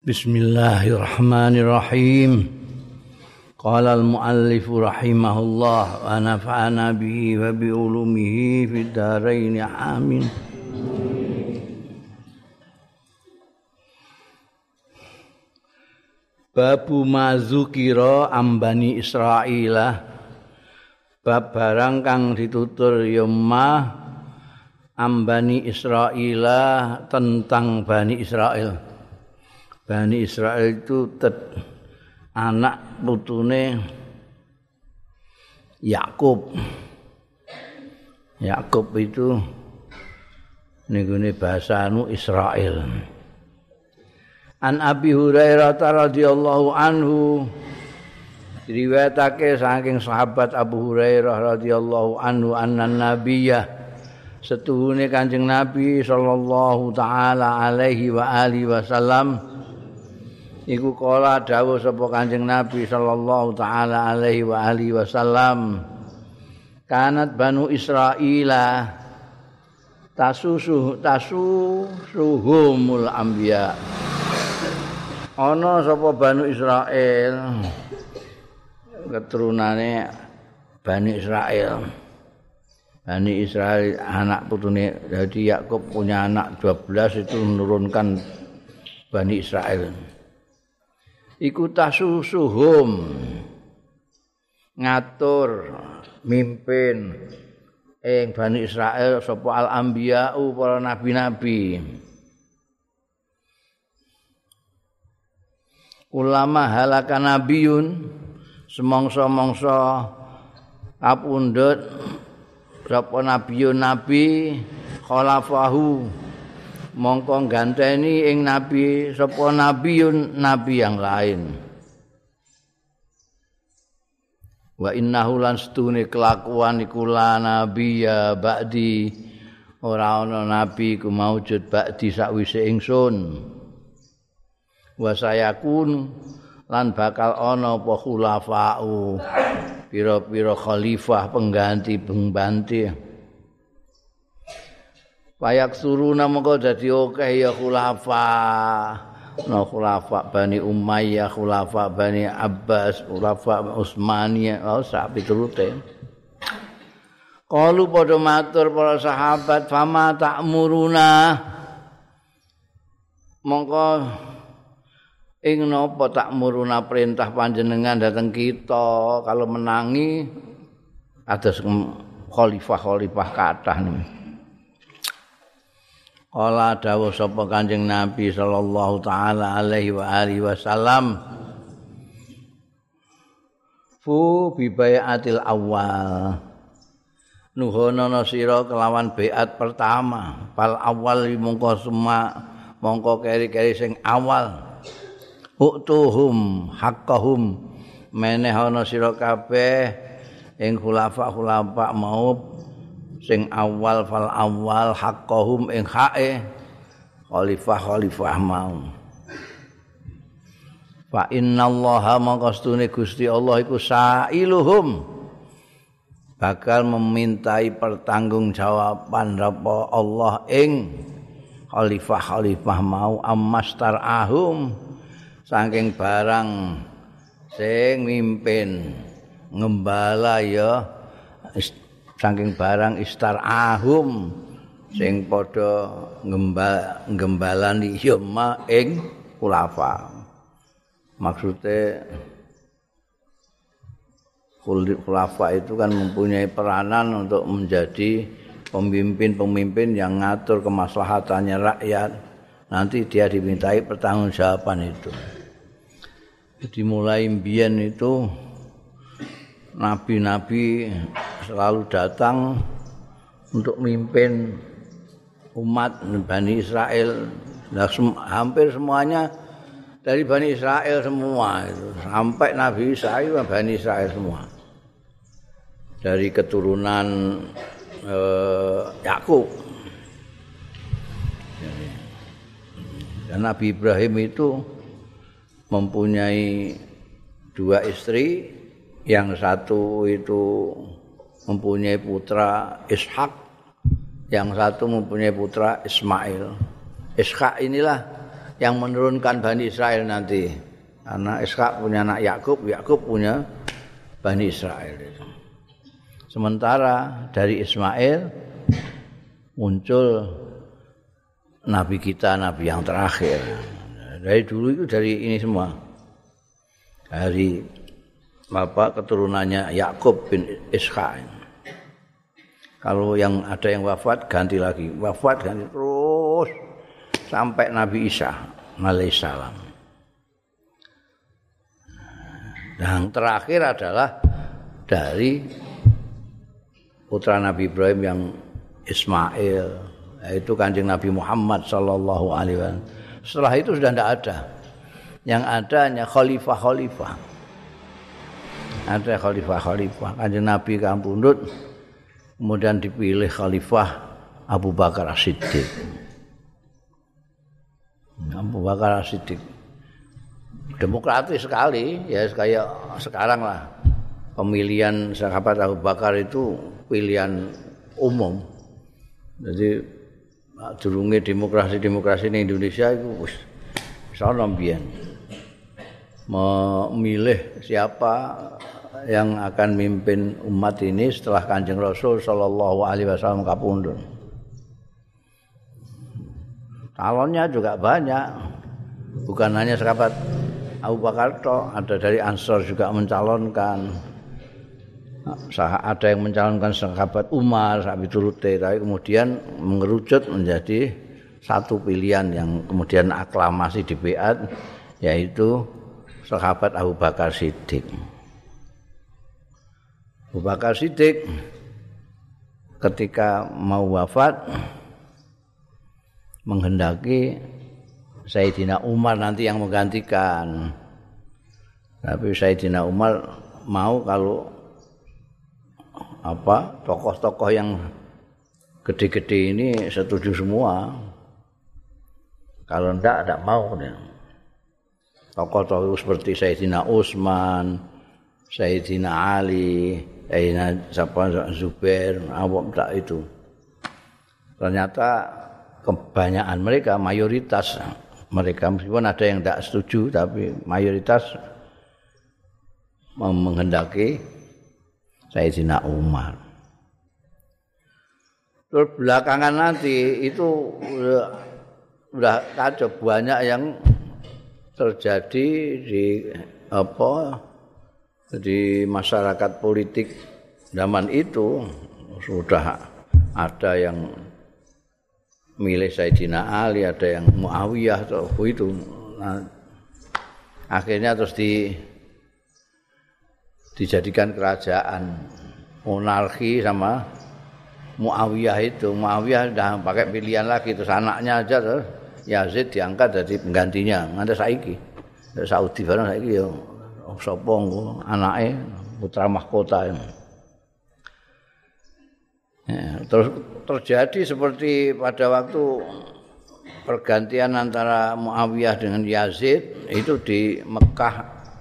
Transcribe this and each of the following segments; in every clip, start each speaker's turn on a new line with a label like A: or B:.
A: Bismillahirrahmanirrahim. Qala al-muallif rahimahullah wa nafa'ana bihi wa bi ulumihi fid dharain amin. Babu mazukira ambani Israila bab barang kang ditutur yoma ambani Israila tentang Bani Israel. Bani Israel itu tet anak putune Yakub. Yakub itu nih bahasa anu Israel. An Abi Hurairah radhiyallahu anhu riwayatake saking sahabat Abu Hurairah radhiyallahu anhu anna nabiyya setuhune Kanjeng Nabi sallallahu taala alaihi wa alihi wasallam iku kala dawuh sapa Kanjeng Nabi sallallahu taala alaihi wa alihi wasallam kanat banu Israila tasusuh tasusuhumul anbiya. Ana sapa banu Israel keturunane Bani Israel Bani Israel anak putune jadi Yakub punya anak 12 itu menurunkan Bani Israel iku tasusuhum. Ngatur mimpin. Ing Bani Israel sapa al anbiya'u para nabi-nabi. Ulama halaka nabiyun semongso-mongso apundhut sapa nabiyun nabi khalafahu mongko ganteni ing nabi sapa nabiun nabi yang lain. Wa innahu lan stune kelakuan iku nabi ya ba'di. Ora ana nabi ku maujud ba'di sakwise ingsun. Wa sayakun lan bakal ana apa khulafa'u. Pira-pira khalifah pengganti pengganti Payak suruna mengko dadi akeh ya khulafa. No khulafa Bani Umayyah, khulafa Bani Abbas, khulafa Utsmaniyah, oh sak piturute. Kalu padha matur para sahabat, "Fama ta'muruna?" Mongko ing napa ta'muruna perintah panjenengan dateng kita kalau menangi ada khalifah-khalifah kathah nih. Kala dawuh sapa Kanjeng Nabi sallallahu taala alaihi wa alihi wasallam Fu bi bai'atil awal Nuhono sira kelawan bai'at pertama pal awal mongko semua mongko keri-keri sing awal. Uktuhum haqqahum. Meneh ana sira kabeh ing khulafa-khulafa mau sing awal fal awal haqqahum ing hae khalifah khalifah mau. Fa innallaha maqastune Gusti Allah iku sailuhum. Bakal memintai pertanggungjawaban apa Allah ing khalifah khalifah mau ammastar ahum saking barang sing mimpin ngembala ya saking barang istar ahum sing padha ngembal ngembalani yoma ing kulafa maksude kulafa itu kan mempunyai peranan untuk menjadi pemimpin-pemimpin yang ngatur kemaslahatannya rakyat. Nanti dia dimintai pertanggungjawaban itu. Jadi mulai mbiyen itu nabi-nabi selalu datang untuk memimpin umat Bani Israel. Nah, sem hampir semuanya dari Bani Israel semua itu. Sampai Nabi Isa itu Bani Israel semua. Dari keturunan eh, Yakub. Dan Nabi Ibrahim itu mempunyai dua istri yang satu itu mempunyai putra Ishak yang satu mempunyai putra Ismail Ishak inilah yang menurunkan Bani Israel nanti. Karena Ishak punya anak Yakub, Yakub punya Bani Israel. Sementara dari Ismail muncul nabi kita, nabi yang terakhir. Dari dulu itu dari ini semua. Dari bapak keturunannya Yakub bin Ishak. Kalau yang ada yang wafat ganti lagi, wafat ganti terus sampai Nabi Isa alaihissalam. Dan terakhir adalah dari putra Nabi Ibrahim yang Ismail yaitu kanjeng Nabi Muhammad Sallallahu Alaihi Wasallam. Setelah itu sudah tidak ada. Yang ada hanya khalifah-khalifah. Ada khalifah-khalifah. Kanjeng Nabi Kampundut kemudian dipilih khalifah Abu Bakar As-Siddiq. Abu Bakar As-Siddiq. Demokratis sekali, ya kayak sekarang lah. Pemilihan sahabat Abu Bakar itu pilihan umum. Jadi durunge demokrasi-demokrasi di Indonesia itu wis sono mbiyen. Memilih siapa yang akan mimpin umat ini setelah Kanjeng Rasul sallallahu alaihi wasallam kapundhut. Calonnya juga banyak. Bukan hanya sahabat Abu Bakar toh, ada dari Ansor juga mencalonkan. ada yang mencalonkan sahabat Umar sahabat turute tapi kemudian mengerucut menjadi satu pilihan yang kemudian aklamasi di Beat yaitu sahabat Abu Bakar Siddiq Abu Bakar Siddiq ketika mau wafat menghendaki Sayyidina Umar nanti yang menggantikan tapi Sayyidina Umar mau kalau apa tokoh-tokoh yang gede-gede ini setuju semua. Kalau ndak ada mau nih. Tokoh-tokoh seperti Sayyidina Utsman, Sayyidina Ali, Sayyidina siapa Zubair, apa tak itu. Ternyata kebanyakan mereka mayoritas mereka meskipun ada yang tidak setuju tapi mayoritas menghendaki Sayyidina Umar. Terus belakangan nanti itu udah kacau banyak yang terjadi di apa di masyarakat politik zaman itu sudah ada yang milih Sayyidina Ali, ada yang Muawiyah atau itu. Nah, akhirnya terus di dijadikan kerajaan monarki sama Muawiyah itu. Muawiyah sudah pakai pilihan lagi terus anaknya aja terus Yazid diangkat jadi penggantinya. Ada saiki. Saudi barang saiki ya sapa anake putra mahkota ini. Ya, terus terjadi seperti pada waktu pergantian antara Muawiyah dengan Yazid itu di Mekah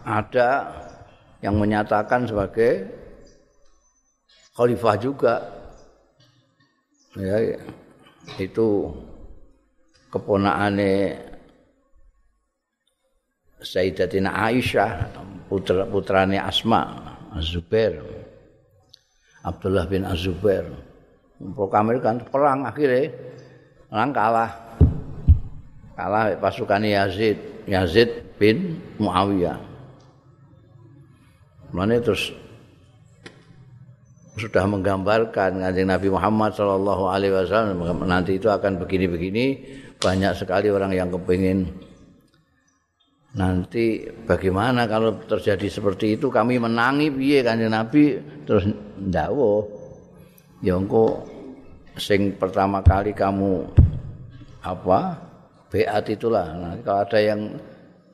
A: ada yang menyatakan sebagai khalifah juga ya itu keponaane Sayyidatina Aisyah putra putrane Asma Az-Zubair Abdullah bin Az-Zubair. Memproklamirkan perang akhirnya perang kalah. Kalah pasukan Yazid Yazid bin Muawiyah. Mana terus sudah menggambarkan kanjeng Nabi Muhammad Shallallahu Alaihi Wasallam nanti itu akan begini-begini banyak sekali orang yang kepingin nanti bagaimana kalau terjadi seperti itu? Kami menangi piye kanjeng Nabi? Terus ndawo ya engko sing pertama kali kamu apa beat itulah. Nah, kalau ada yang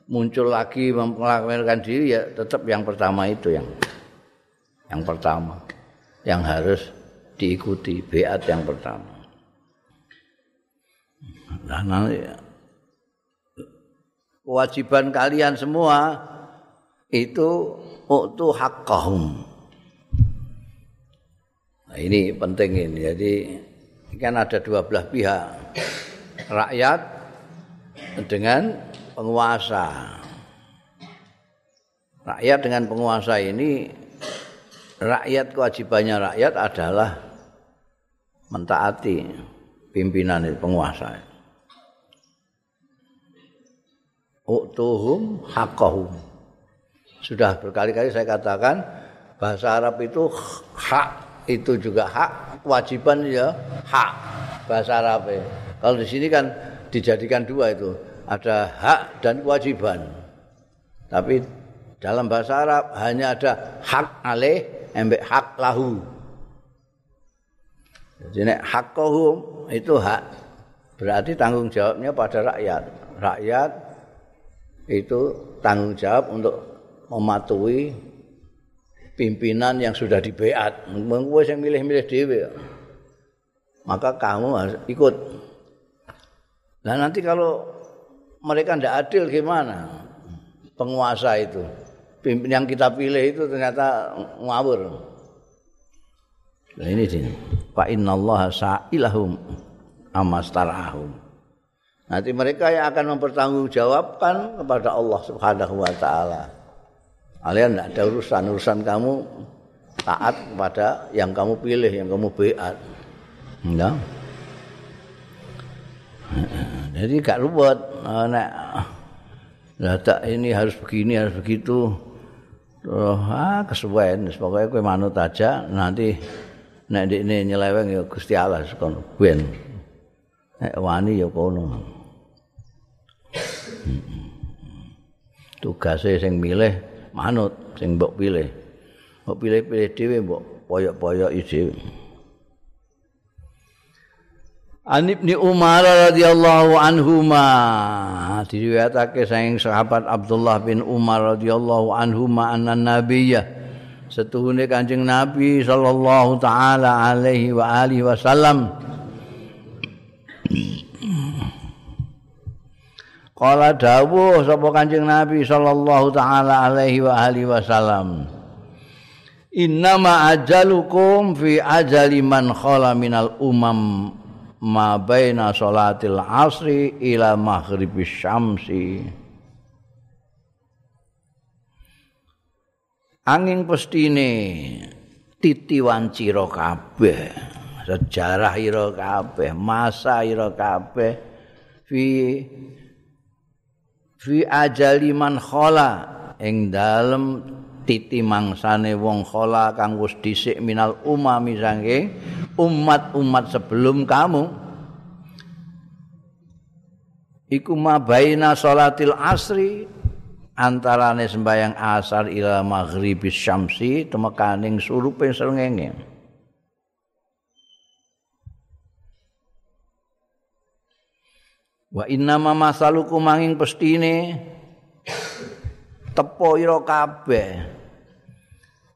A: muncul lagi melakukan diri ya tetap yang pertama itu yang yang pertama yang harus diikuti beat yang pertama. Nah, nanti kewajiban kalian semua itu untuk hakkahum. Nah, ini penting ini. Jadi kan ada dua belah pihak. Rakyat dengan penguasa. Rakyat dengan penguasa ini rakyat kewajibannya rakyat adalah mentaati pimpinan itu penguasa. Uktuhum haqqahum. Sudah berkali-kali saya katakan bahasa Arab itu hak itu juga hak, kewajiban ya hak bahasa Arab. Kalau di sini kan dijadikan dua itu, ada hak dan kewajiban. Tapi dalam bahasa Arab hanya ada hak alih, embek hak lahu. Jadi nek haqqahum itu hak berarti tanggung jawabnya pada rakyat. Rakyat itu tanggung jawab untuk mematuhi pimpinan yang sudah dibeat. Mengko yang milih-milih dhewe. Maka kamu harus ikut. Nah nanti kalau mereka tidak adil gimana? Penguasa itu. Yang kita pilih itu ternyata ngawur. Nah ini sih. Fa innallaha sa'ilahum amastarahum. Nanti mereka yang akan mempertanggungjawabkan kepada Allah Subhanahu wa taala. Kalian tidak ada urusan urusan kamu taat kepada yang kamu pilih, yang kamu beat. Enggak. Jadi gak ruwet. Nek tak ini harus begini, harus begitu. Oh, ah kesuwen, pokoknya kowe manut aja nanti nek ini nyeleweng ya Gusti Allah kono ben. Nek wani ya kono. Tugase sing milih manut sing mbok pilih. Mbok pilih-pilih dhewe mbok poyok-poyok dhewe. An Ibnu Umar radhiyallahu anhuma diriwayatake saking sahabat Abdullah bin Umar radhiyallahu anhuma anna nabiyya setuhune Kanjeng Nabi sallallahu taala alaihi wa alihi wasallam Kala dawuh sapa Kanjeng Nabi sallallahu taala alaihi wa alihi wasallam. Innama ajalukum fi ajali man khala minal umam ma baina salatil asri ila maghribis syamsi. Angin pestine titiwan cira kabeh, sejarah ira kabeh, masa ira kabeh fi fi ajali man khala ing dalem titi mangsane wong khala kang wis dhisik minal umami sange umat-umat sebelum kamu. Iku mabaina salatil asri antarane sembayang asar ila maghribis syamsi temekaning surupe srengenge Wa inna ma masalukum manging pestine tepo ira kabeh.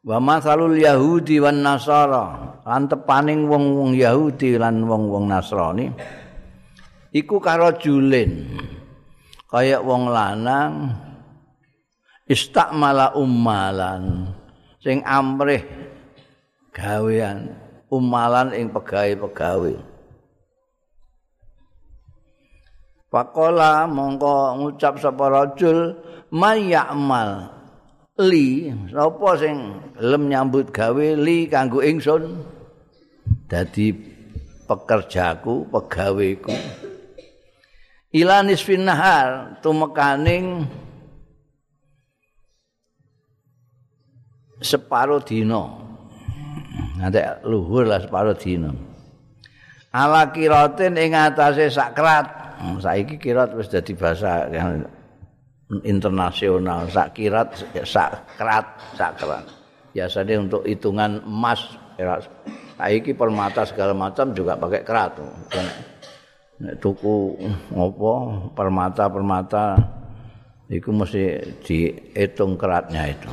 A: Wa masalul yahudi wan nasara lan tepaning wong-wong Yahudi lan wong-wong Nasrani iku karo julin kaya wong lanang istakmala ummalan sing amrih gawean ummalan ing pegawe-pegawe Pakola mongko ngucap sapa rajul mayamal li sapa sing gelem nyambut gawe li kanggo ingsun? Dadi pekerjaku pegaweku. Ilanis finnahar tumekaning separo dina. Nanti luhur lah separo dina. Ala kiratin ing atase sakrat saiki kirat wis dadi bahasa yang internasional. Sak kirat sak krat sak krat biasanya untuk hitungan emas saiki permata segala macam juga pakai kerat. Nek tuku ngopo permata permata itu mesti dihitung keratnya itu.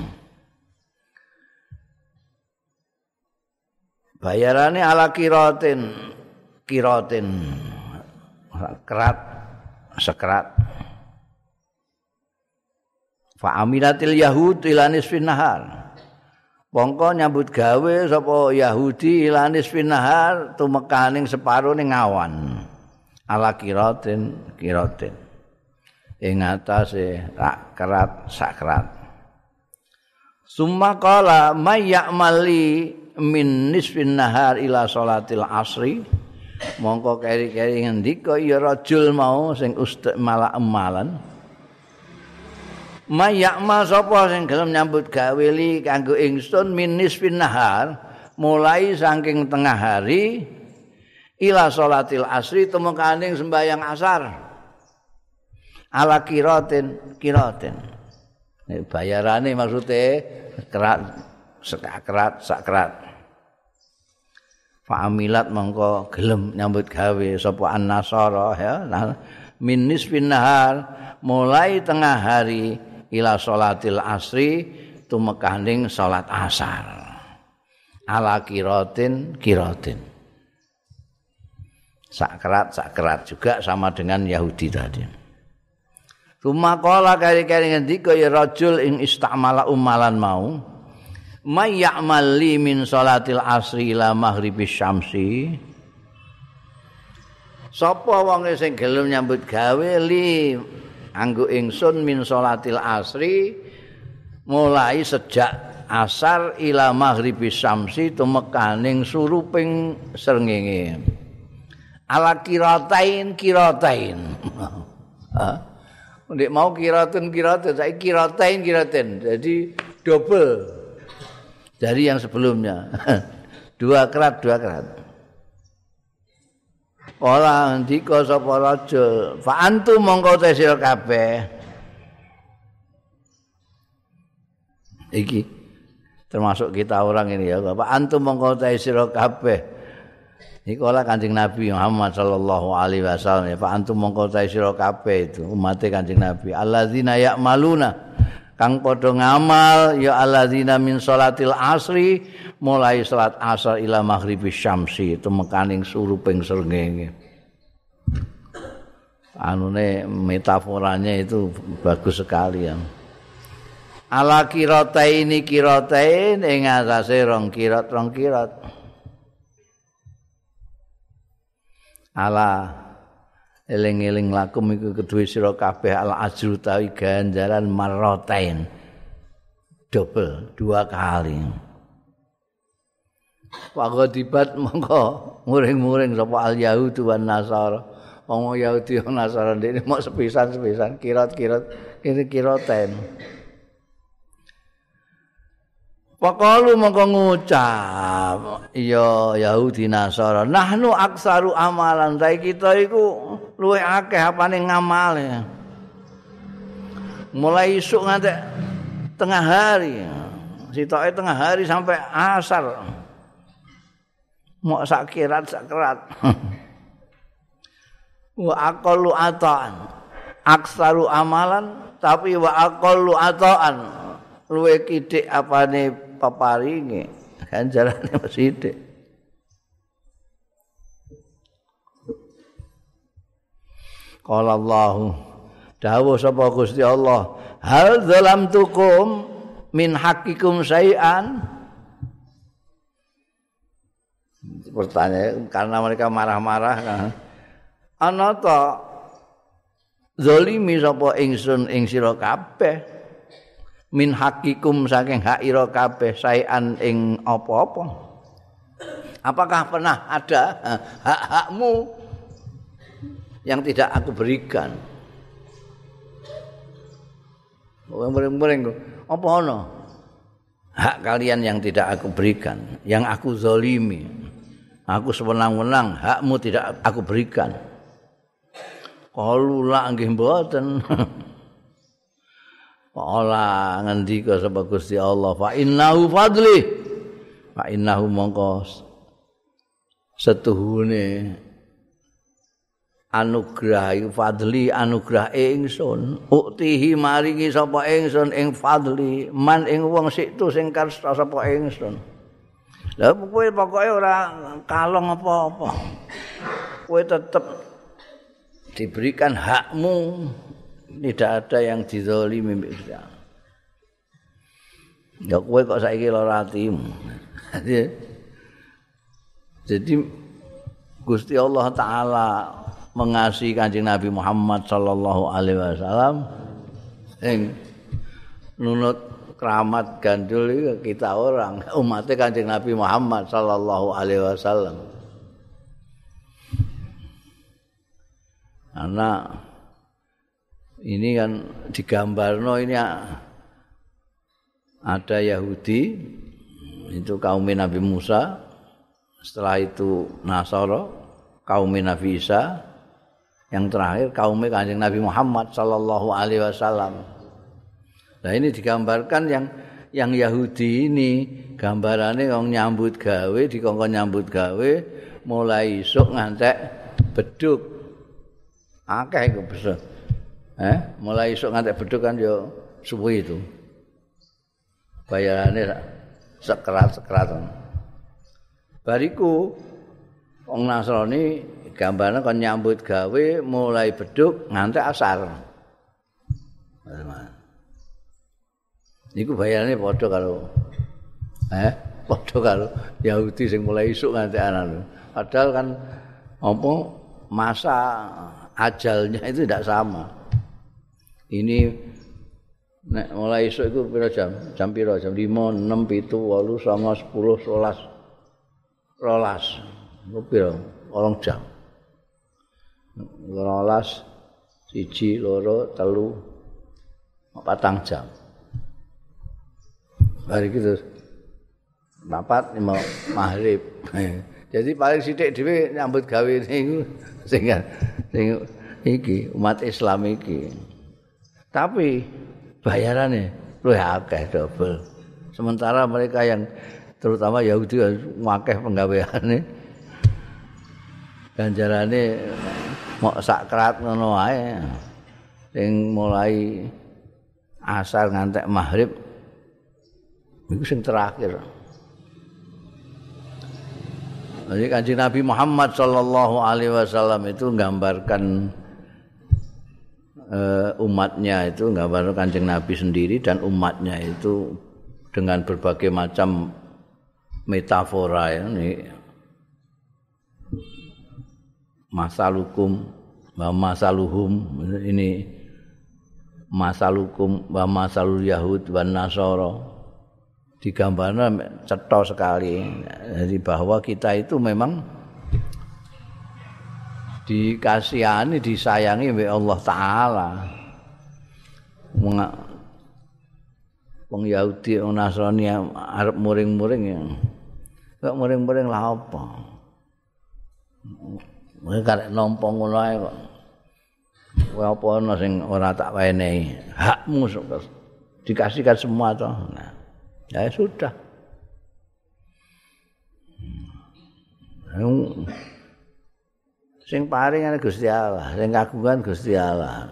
A: Bayarannya ala kiratin kiratin kerat. Sekerat fa amilatil yahud ilanis finahar Pongko nyambut gawe sapa Yahudi ilanis finahar tumekaning separo ning awan. Ala kiratin kiratin. Ing atase kerat sakrat summa qala may ya'mali min nisfin nahar ila salatil asri mongko keri-keri ngendika ya rajul mau sing ustek malah emalan? Mayakmal sapa sing gelem nyambut gawe li kanggo ingsun min nisfin nahar mulai saking tengah hari ila salatil asri temekaning sembahyang asar. Ala kiratin kiratin. Bayarane maksude kerat sakrat sakrat Fa'amilat mongko gelem nyambut gawe sapa an-nasara ya. Min nisfin nahar mulai tengah hari ila salatil asri tumekaning salat asar. Ala kiratin kiratin sakrat sakrat juga sama dengan Yahudi tadi. Tuma kala kari-kari ngendika ya rajul ing istamala umalan mau may ya'mal li min salatil asri ila maghribi syamsi sapa wong sing gelem nyambut gawe li anggo ingsun min salatil asri mulai sejak asar ila maghribi syamsi tumekaning suruping srengenge ala kiratain kiratain Nek mau kiratun kiratun, saya kiratain kiratain. Jadi double. Dari yang sebelumnya. dua kerat, dua kerat. Ola ndika sapa raja, fa antu mongko tesil kabeh. Iki termasuk kita orang ini ya, Pak antum mongko tesil kabeh. Iku ora Kanjeng Nabi Muhammad sallallahu alaihi wasallam ya, Pak antum mongko tesil kabeh itu umat Kanjeng Nabi. Alladzina ya'maluna kang padha ngamal ya alladzina min salatil asri mulai salat asar ila maghribi syamsi itu mekaning suruping srengenge. Anune metaforanya itu bagus sekali ya. Ala kirataini kiratain ing atase rong kirat rong kirat ala eling-eling lakum iku kedue sira kabeh al ajru tawi ganjaran marratain double dua kali. Wago dibat mongko muring-muring sapa al yahud wan nasara. Wong yahudi wan nasara dene mok sepisan-sepisan kirat-kirat ini kiraten Pakalu mongko ngucap ya Yahudi Nasara. Nahnu aksaru amalan. Ta kita iku luwih akeh apane ngamale. Mulai isuk nganti tengah hari. Sitoke tengah hari sampai asar. Mau sakirat sakirat wa aqallu ataan. Aksaru amalan tapi wa aqallu ataan. Luwih kidik apane paparinge. Ganjarane mesti Qala Allah dawuh sapa Gusti Allah hal zalamtukum min hakikum sayan pertanyaan karena mereka marah-marah kan? Ana ta zalimi sapa ingsun ing sira kabeh min hakikum saking hak ira kabeh saean ing apa-apa. Apakah pernah ada hak-hakmu yang tidak aku berikan? Muring-muring apa ono? Hak kalian yang tidak aku berikan yang aku zalimi. Aku sewenang-wenang hakmu tidak aku berikan. Kalu la nggih mboten Ola ngendika sapa Gusti Allah fa innahu fadli. Fa innahu mongko setuhune anugrah iku fadli anugrah ingsun. Uktihi maringi sapa ingsun ing fadli man ing wong siktu sing karsa sapa ingsun. Lha kowe pokoke ora kalong apa-apa. Kowe tetep diberikan hakmu tidak ada yang dizalimi mbek Ya kowe kok saiki lara atimu. Jadi Gusti Allah taala mengasihi Kanjeng Nabi Muhammad sallallahu alaihi wasallam. Sing nunut keramat gandul kita orang umatnya Kanjeng Nabi Muhammad sallallahu alaihi wasallam. Karena ini kan digambarno ini ada Yahudi itu kaum Nabi Musa setelah itu Nasara kaum Nabi Isa yang terakhir kaum Kanjeng Nabi Muhammad sallallahu alaihi wasallam. Nah ini digambarkan yang yang Yahudi ini gambarannya yang nyambut gawe dikongkon nyambut gawe mulai isuk ngantek beduk akeh iku besar. Eh, mulai isuk ngantek beduk kan yo subuh itu. Bayarannya sekerat-sekerat. Bariku wong Nasrani gambarnya kon nyambut gawe mulai beduk ngantek asar. Niku bayarannya padha karo eh padha karo Yahudi sing mulai isuk ngantek anan. Padahal kan apa masa ajalnya itu tidak sama. Ini nek mulai isuk itu pira jam? Jam pira? Jam 5, 6, 7, 8, 9, 10, 11. 12. Itu pira? Orang jam. rolas siji loro telu patang jam hari gitu dapat lima maghrib jadi paling sidik dhewe nyambut gawe niku sing sing iki umat Islam iki tapi bayarannya luwih akeh double. Sementara mereka yang terutama Yahudi ngakeh penggaweane. Ganjarane mok sakrat ngono wae sing mulai asar ngantek maghrib iku sing terakhir. Jadi kanji Nabi Muhammad Sallallahu Alaihi Wasallam itu menggambarkan uh, umatnya itu menggambarkan kanjeng Nabi sendiri dan umatnya itu dengan berbagai macam metafora ya, ini. Masalukum wa masaluhum ini. Masalukum wa masalul yahud wa nasara. Digambarkan cetha sekali. Jadi bahwa kita itu memang dikasihani disayangi oleh Allah taala wong Yahudi wong Nasrani arep muring-muring ya kok muring-muring lah apa Mungkin karek nampa ngono ae kok. Kowe apa ana sing ora tak wenehi? Hakmu dikasihkan semua toh. Nah, ya sudah. Hmm. Sing paring ana Gusti Allah, sing kagungan Gusti Allah.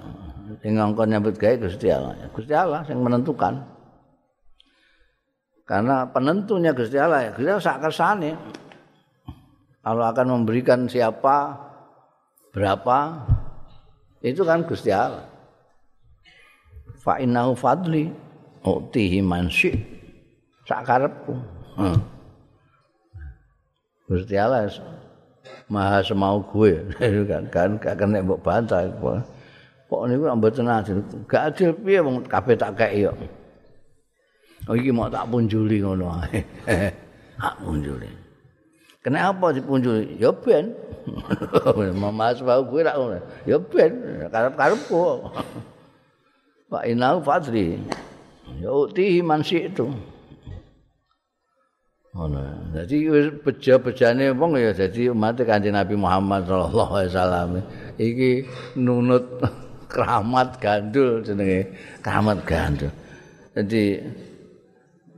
A: Sing ngongkon nyambut gawe Gusti Allah. Gusti Allah sing menentukan. Karena penentunya Gusti Allah ya, Gusti Allah sak kersane. Allah akan memberikan siapa berapa itu kan Gusti Allah. Fa innahu fadli utihi man syi sakarepku. Hmm. Gusti Allah maha semau gue kan gak kena mbok bantah kok niku mboten adil gak adil piye wong kabeh tak kei yo oh iki mau tak punjuli ngono ae tak punjuli Kenapa dipunjul? Ya ben. Mas bau gue rak ngono. Ya ben, karep-karepku. Pak Inau Fadri. Ya uti mansi itu. Ngono. Dadi wis beja-bejane wong ya dadi umat Kanjeng Nabi Muhammad sallallahu alaihi wasallam. Iki nunut keramat gandul jenenge. Keramat gandul. Jadi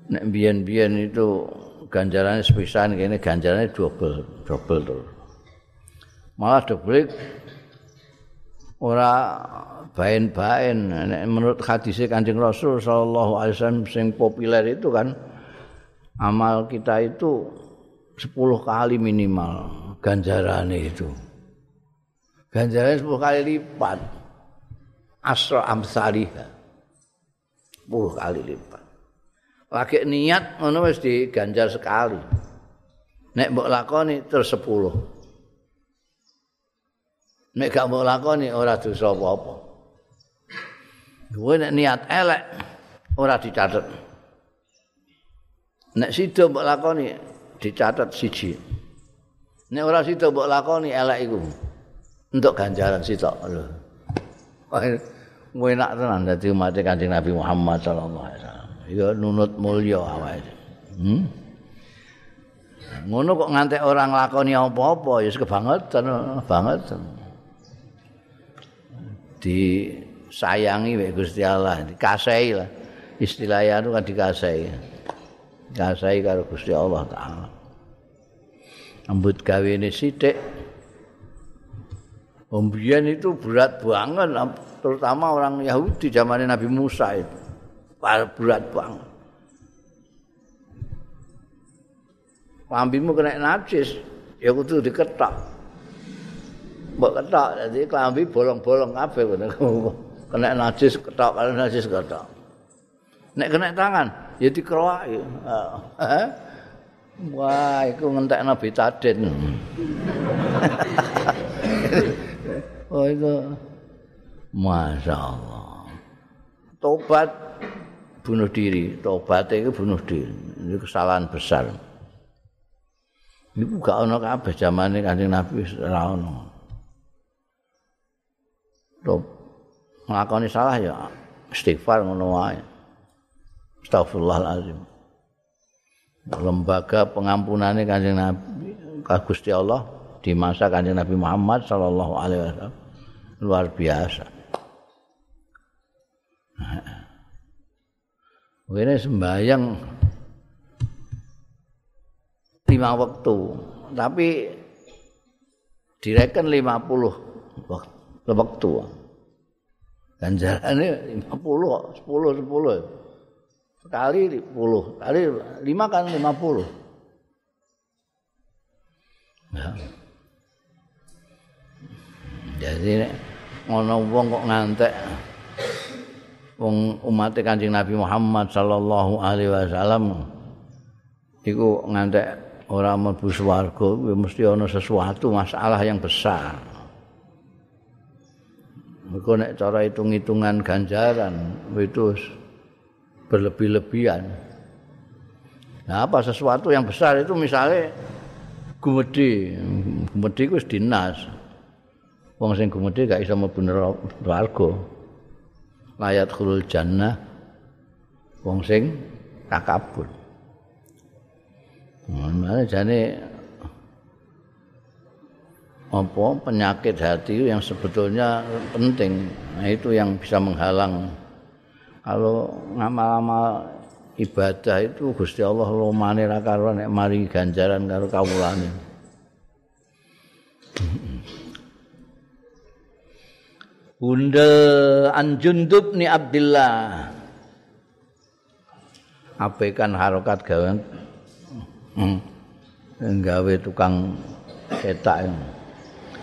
A: nek biyen-biyen itu ganjarannya sepisan kene ganjarannya double double tuh malah double ora bain-bain menurut hadis kanjeng Rasul sallallahu alaihi wasallam sing populer itu kan amal kita itu 10 kali minimal ganjarannya itu. Ganjarannya 10 kali lipat. Asra amsalihah. 10 kali lipat. Lagi niat ngono wis diganjar sekali. Nek mbok lakoni terus 10. nek gak mbok lakoni ora dosa apa-apa. Nek niat elek ora dicatet nek sida mbok lakoni dicatet siji. Nek ora sida mbok lakoni elek iku. Untuk ganjaran sitok lho. Enak tenan dadi umat Kanjeng Nabi Muhammad sallallahu alaihi wasallam. Ya nunut mulya awake. Hmm? ngono kok ngantek orang lakoni apa-apa ya kebangetan banget disayangi wek Gusti Allah dikasihi lah istilahnya itu kan dikasihi dikasihi karo Gusti Allah taala ambut gawe ini sidik Pembian itu berat banget, terutama orang Yahudi zaman Nabi Musa itu. Berat banget. Lambimu kena najis, ya kudu diketok. Mbok ketok, jadi kelambi bolong-bolong kabeh kena najis ketok, kalau najis ketok. Nek kena tangan, ya dikeroaki. Wah, itu ngentek Nabi Taden. oh itu Masya Allah Tobat bunuh diri. Tobat itu bunuh diri. Ini kesalahan besar. Ini gak ada kabeh zaman ini kanjeng Nabi Rauno Melakoni salah ya. Istighfar ngono wae. Astagfirullahalazim. Lembaga pengampunannya kanjeng Nabi Gusti Allah di masa kanjeng Nabi Muhammad sallallahu alaihi wasallam luar biasa. Ini sembahyang lima waktu, tapi direken lima puluh waktu. Ganjarannya lima puluh, sepuluh, sepuluh. Sekali sepuluh, kali lima kan lima puluh. Ya. Jadi ngono wong kok ngantek wong umat Kanjeng Nabi Muhammad sallallahu alaihi wasallam iku ngantek ora mlebu swarga mesti ana sesuatu masalah yang besar. Mergo nek cara hitung-hitungan ganjaran itu berlebih-lebihan. Nah, apa sesuatu yang besar itu misalnya gumedi, gumedi ku dinas. wong sing gumedhe gak iso mlebu neraka. Layat khulul jannah. Wong sing takabur mana jane apa penyakit hati yang sebetulnya penting. Nah itu yang bisa menghalang kalau ngamal-amal ibadah itu Gusti Allah lumane ra karo nek mari ganjaran karo kawulane Bunda Anjundub ni Abdillah. Apekan harokat gawe. Hmm. Gawe tukang cetak.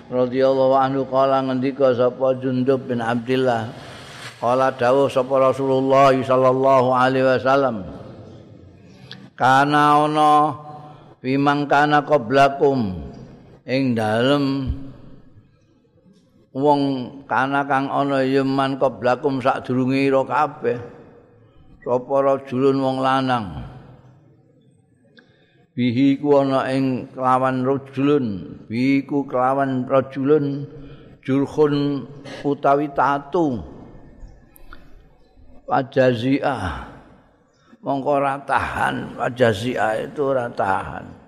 A: Radhiyallahu anhu kala ngendika sapa Jundub bin Abdillah. Kala dawuh sapa Rasulullah sallallahu alaihi wasallam. Kana ana bimang kana qablakum ing dalem wong kana kang ana yeman koblakum sadurunge ira kabeh sapa rajulun wong lanang bihi ku ana ing kelawan rajulun bihi ku kelawan rajulun jurhun utawi tatu wajaziah mongko ora tahan wajaziah itu ora tahan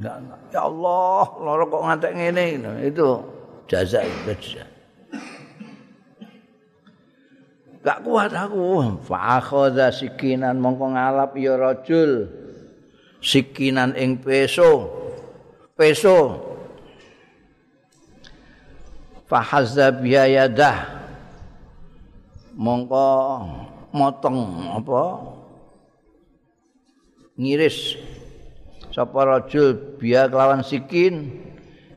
A: Ya Allah, loro kok ngantek ngene itu jaza itu. Gak kuat aku. Fa akhadha sikinan mongko ngalap ya rajul. Sikinan ing peso. Peso. Fa hazza biyadah. Mongko motong apa? Ngiris. Sapa rajul biya kelawan sikin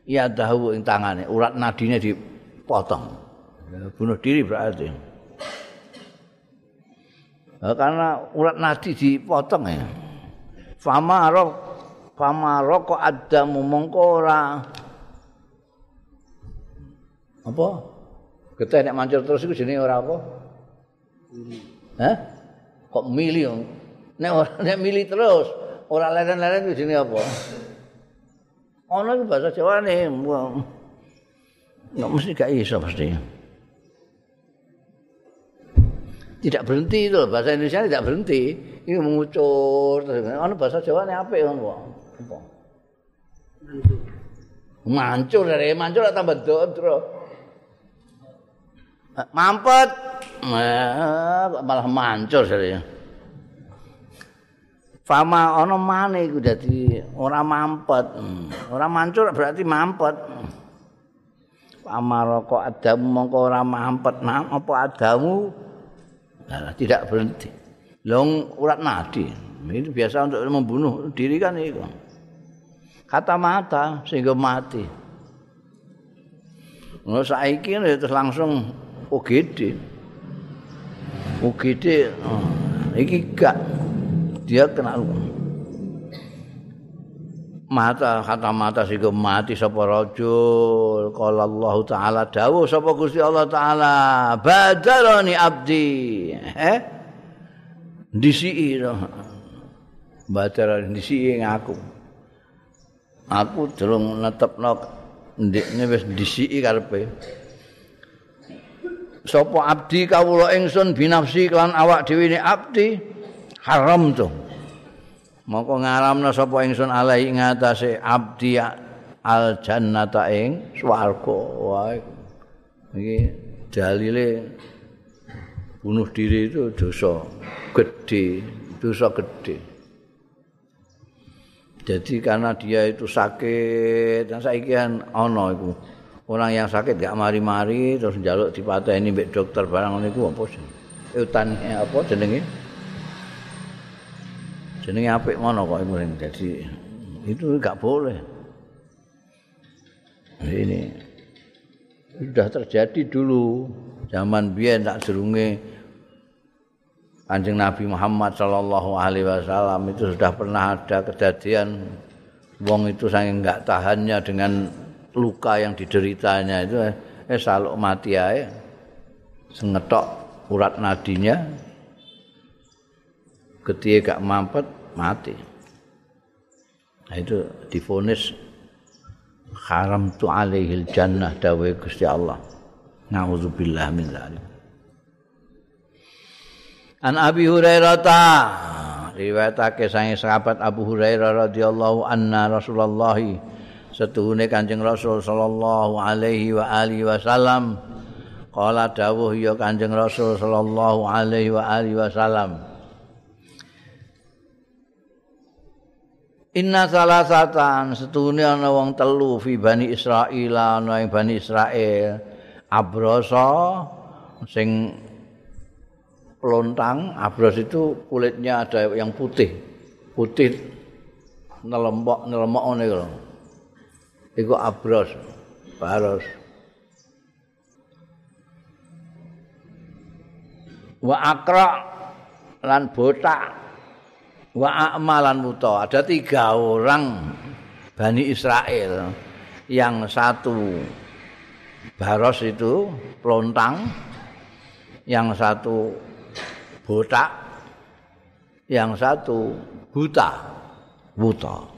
A: ya dahu ing tangane. Urat nadine dipotong. Bunuh diri berarti. Karena urat nadi dipotong ya. Fama arok pamaroko adamu mongko ora apa getih nek mancur terus iku jenenge ora apa Hah? Kok mili Nek ora nek mili terus ora leren-leren iku jenenge apa? Ana iku bahasa Jawane. Enggak mesti gak iso pasti. Tidak berhenti itu bahasa Indonesia tidak berhenti. Ini mengucur terus. Ana bahasa Jawane apik ngono. Apa? Mancur. Dari mancur tambah terus. Mampet. malah mancur sih. Fama ana mane iku dadi ora mampet. Ora mancur berarti mampet. Fama kok adamu mongko ora mampet nam apa adamu? Nah, tidak berhenti. Long urat nadi. Ini biasa untuk membunuh diri kan itu. Kata mata sehingga mati. Nggak saiki terus langsung UGD. UGD oh, iki gak. Dia kena mata kata mata sing mati sapa rajul. Qala Allah taala. Dawuh sapa Gusti Allah taala. Badarani abdi. Eh? Disiki badarani disiki ngaku aku. Durung netepno ndekne wis disiki karepe sapa abdi kawula ingsun binafsi kelan awak dhewe ne abdi haram to moko ngaramna sapa ingsun alai ngatasé abdi al jannata ing swarga. Iki dalile bunuh diri itu dosa gede dosa gede. Jadi karena dia itu sakit dan saiki kan ana iku orang yang sakit gak mari-mari terus njaluk dipateni mbek dokter barang niku apa sih? Utan apa jenenge? Jenenge apik ngono kok iku jadi itu gak boleh. Ini sudah terjadi dulu zaman biyen tak jerunge Kanjeng Nabi Muhammad sallallahu alaihi wasallam itu sudah pernah ada kejadian wong itu saking enggak tahannya dengan luka yang dideritanya itu eh, eh saluk mati ae. Sengetok urat nadinya ketika gak mampet mati. Nah, itu difonis haram tu alaihil jannah dawe Gusti Allah. Naudzubillah min dzalik An Abi Hurairah ta riwayatake sange sahabat Abu Hurairah radhiyallahu anna Rasulullah setuhune Kanjeng Rasul sallallahu alaihi wa alihi wasallam. Qala dawuh ya Kanjeng Rasul sallallahu alaihi wa alihi wasallam. Inna salasatan setuhune ana wong telu fi Bani Israil ana ing Bani Israil. Abrosa sing pelontang abros itu kulitnya ada yang putih. Putih nelembok nelembok ngene lho iku abros baros. Wa akra lan botak. Wa amalan buta ada tiga orang Bani Israel. Yang satu baros itu pelontang. Yang satu botak. Yang satu buta buta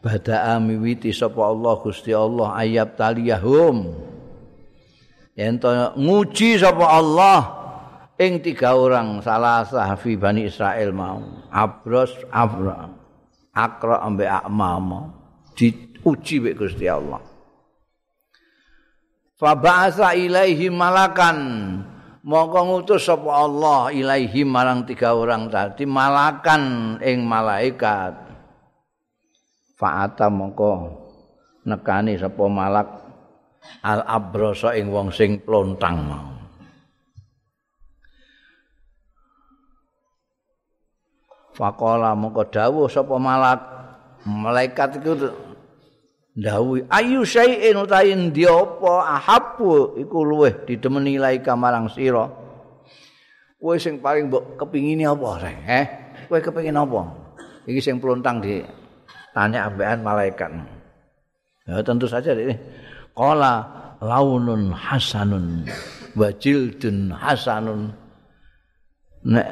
A: bada'a miwiti sapa Allah Gusti Allah ayat taliyahum. Yen nguji sapa Allah ing tiga orang salah sahafi Bani Israel mau. Abros Abra Akra ambek Akmama diuji mek Gusti Allah. Fa ba'asa ilaihi malakan. Mongko ngutus sapa Allah ilaihi marang tiga orang tadi malakan ing malaikat fa'ata mongko nekani sapa malak. Al abrasa ing wong sing plontang mau. Faqala mongko dawuh sapa malak. Malaikat iku dawuh ayu syai'in utahin ndi apa? Ahabbu? Iku luweh didemeni laika marang sira. Kowe sing paling mbok kepingini apa eh kowe kepengin apa? Iki sing plontang di tanya ambekan malaikat. Ya tentu saja ini qala launun hasanun wa jildun hasanun. Nek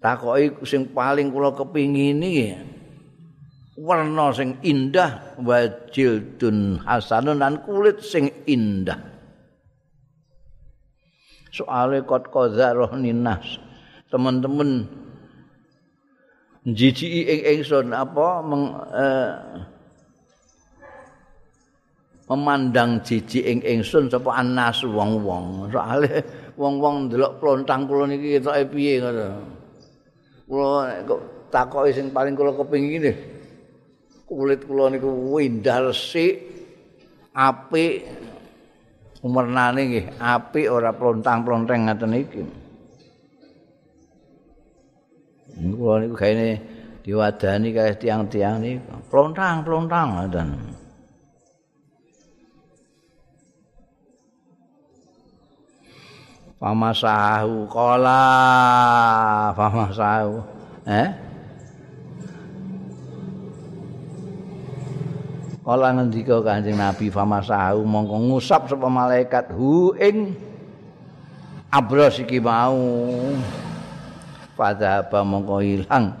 A: takoki sing paling kula kepingin iki warna sing indah wa jildun hasanun dan kulit sing indah. Soale kot qadzarah ninas teman-teman jijiki ing ingsun apa? Meng, eh, memandang jijik ing ingsun sapa anas wong-wong. Soale wong-wong ndelok plontang kula niki ketoke piye ngono? Kula kok takoki sing paling kula kepengin iki kulit kula niku indah resik apik umernane nggih apik ora plontang-plonteng ngaten iki kula niku gaene diwadani kaya tiang-tiang niku. Plontang-plontang ngoten. Famasahu kola Famasahu Eh? Kala ngendika Kanjeng Nabi famasahu mongko ngusap sapa malaikat. Hu ing abros iki mau. Fadhaba mongko ilang.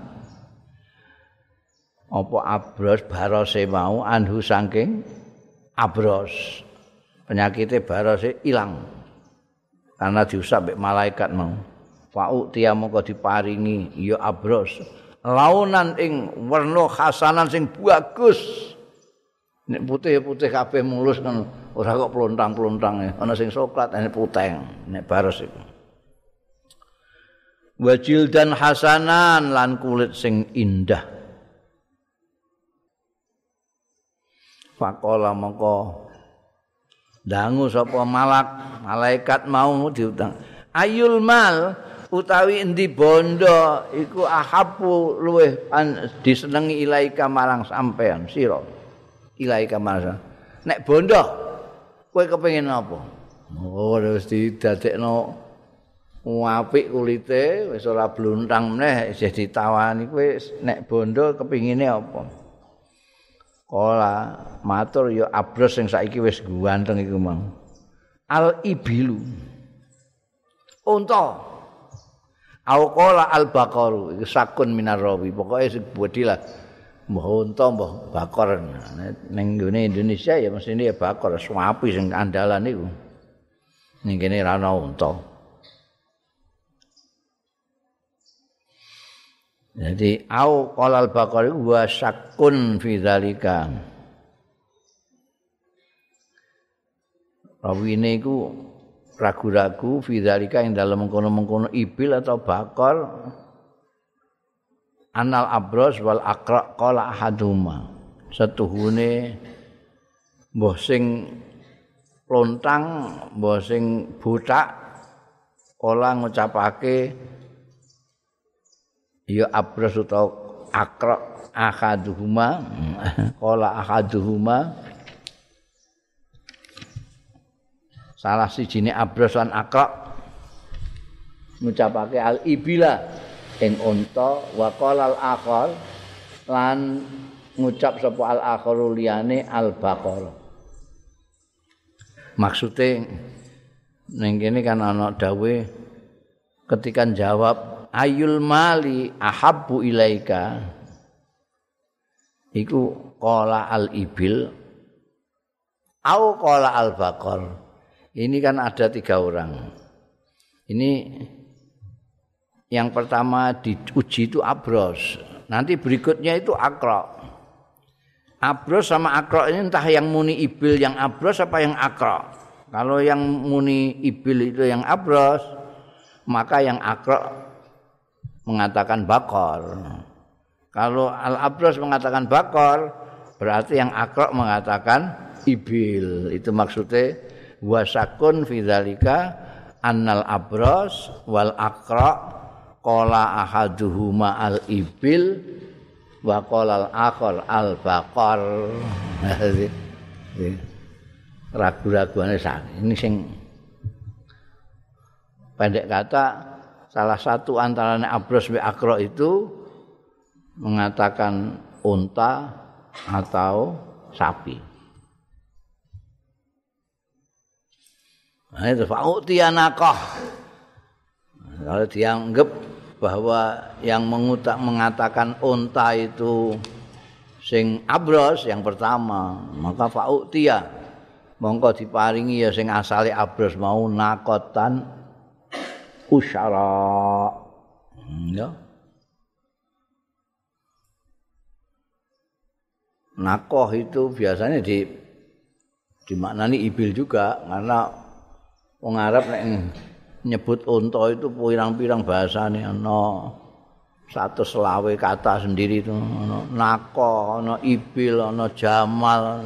A: Apa abros barose mau anhu saking abros. Penyakite barose ilang. Karena diusap mbek malaikat mau. Fa'u tiya mongko diparingi ya abros. Launan ing werna khasanan sing bagus. Nek putih putih kabeh mulus kan ora kok plontang-plontang ana sing soklat nek puteng nek baros iku. Wajil dan hasanan lan kulit sing indah. Fakola mongko dangu sapa malak malaikat mau diutang. Ayul mal utawi endi bondo iku ahabu luweh disenengi ilaika marang sampean sira. ilahi kamasa. Nek bondo, kowe kepengin apa? Oh, wis didadekno apik kulite, wis ora bluntang meneh, isih ditawani kowe nek bondo kepingine apa? Kala matur ya abros sing saiki wis ganteng iku mang. Al ibilu. Unta. Au kala al iku sakun minar rawi. Pokoke sing bodilah. mbah unta mbah bakor ning nggone Indonesia ya mesti ya bakor suapi sing andalan niku ning kene ra ana unta Jadi au qalal baqari wa syakun fi dzalika. Rawine iku ragu-ragu fi dzalika ing dalem mengkono-mengkono ibil atau bakor anal abros wal akra qala ahaduma setuhune mbah sing lontang mbah sing butak kala ngucapake ya abros utawa akra ahaduhuma qala ahaduhuma salah sijine abros lan akra ngucapake al ibila ing unta wa qalal akhar lan ngucap sapa al akharu liyane al baqara maksude ning kene kan ana dawe ketika jawab ayul mali ahabbu ilaika iku qala al ibil au qala al baqar ini kan ada tiga orang ini yang pertama diuji itu abros. Nanti berikutnya itu akro. Abros sama akro ini entah yang muni ibil yang abros apa yang akro. Kalau yang muni ibil itu yang abros, maka yang akro mengatakan bakor. Kalau al abros mengatakan bakor, berarti yang akro mengatakan ibil. Itu maksudnya wasakun fidzalika annal abros wal akra qala ahaduhuma al ibil wa qala al akhar al baqar ragu-raguane ini sing pendek kata salah satu antara abros wa akro itu mengatakan unta atau sapi. Nah, itu fa'utianakoh. Kalau dianggap bahwa yang mengutak mengatakan unta itu sing abros yang pertama, maka fa'utia mongko diparingi ya sing asale abros mau nakotan ya. Nakoh itu biasanya di dimaknani ibil juga karena wong Arab nek nyebut unta itu pirang-pirang bahasane ana satu selawe kata sendiri itu ana nako ana ibil ana jamal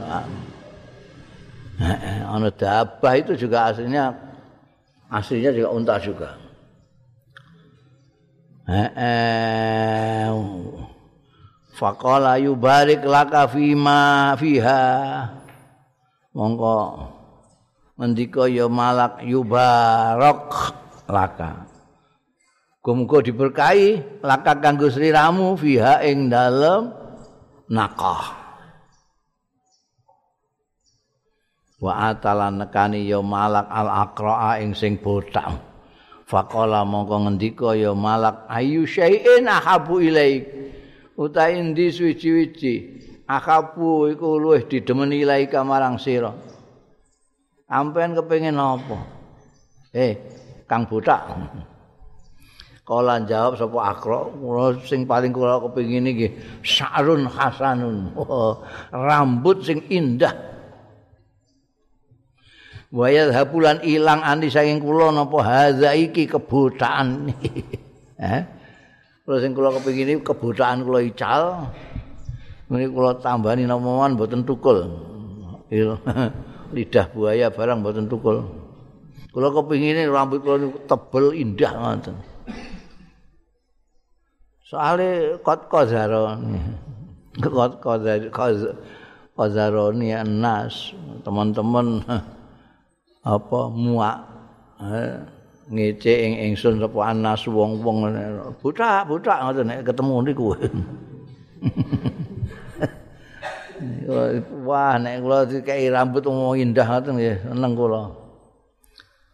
A: ana dabah itu juga aslinya aslinya juga unta juga Faqala yubarik laka fima fiha. Mongko ngendika ya malak yubarak laka. Muga diberkahi laka kanggo sliramu fiha ing dalem nakah. Wa atalan nekani ya malak al aqraa ing sing botak faqala mongko ngendika ya malak ayu syai'in ahabu ilaik utahe endi suwi-wiji ahabu iku luwih didemeni ilaika marang sira Ampean kepengin apa? Eh, Kang Botak. Kala jawab sapa Akra, kula sing paling kula kepengin iki Sa'run Hasanun. Oh, rambut sing indah. Wayat hapulan ilang andi saking kula napa hadza iki kebotaan. eh? Kula sing kula kepengin iki kebotaan kula ical. Mrene kula tambani nama mboten tukul. lidah buaya barang mboten tukul. Kula kepingine rambut kula tebel indah ngoten. Soale kot kozaroni. Kot kozaroni anas teman-teman apa muak ngece ing ingsun sapa anas wong-wong buta-buta ngoten nek ketemu niku. Wah, nek kula dikai rambut umum indah ngoten nggih, seneng kula.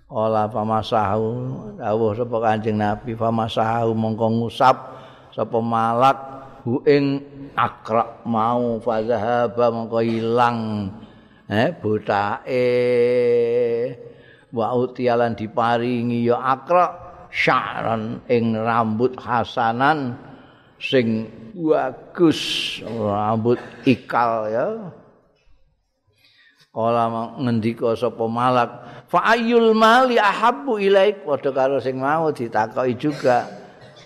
A: Ola pamasahu dawuh sapa Kanjeng Nabi pamasahu mongko ngusap sapa malak hu ing akra mau fazahaba mongko ilang eh butake wa utialan diparingi ya akra syaran ing rambut hasanan sing bagus rambut ikal ya. Kala ngendika sapa malak fa ayyul mali ahabbu ilaik? Padha karo sing mau ditakoki juga.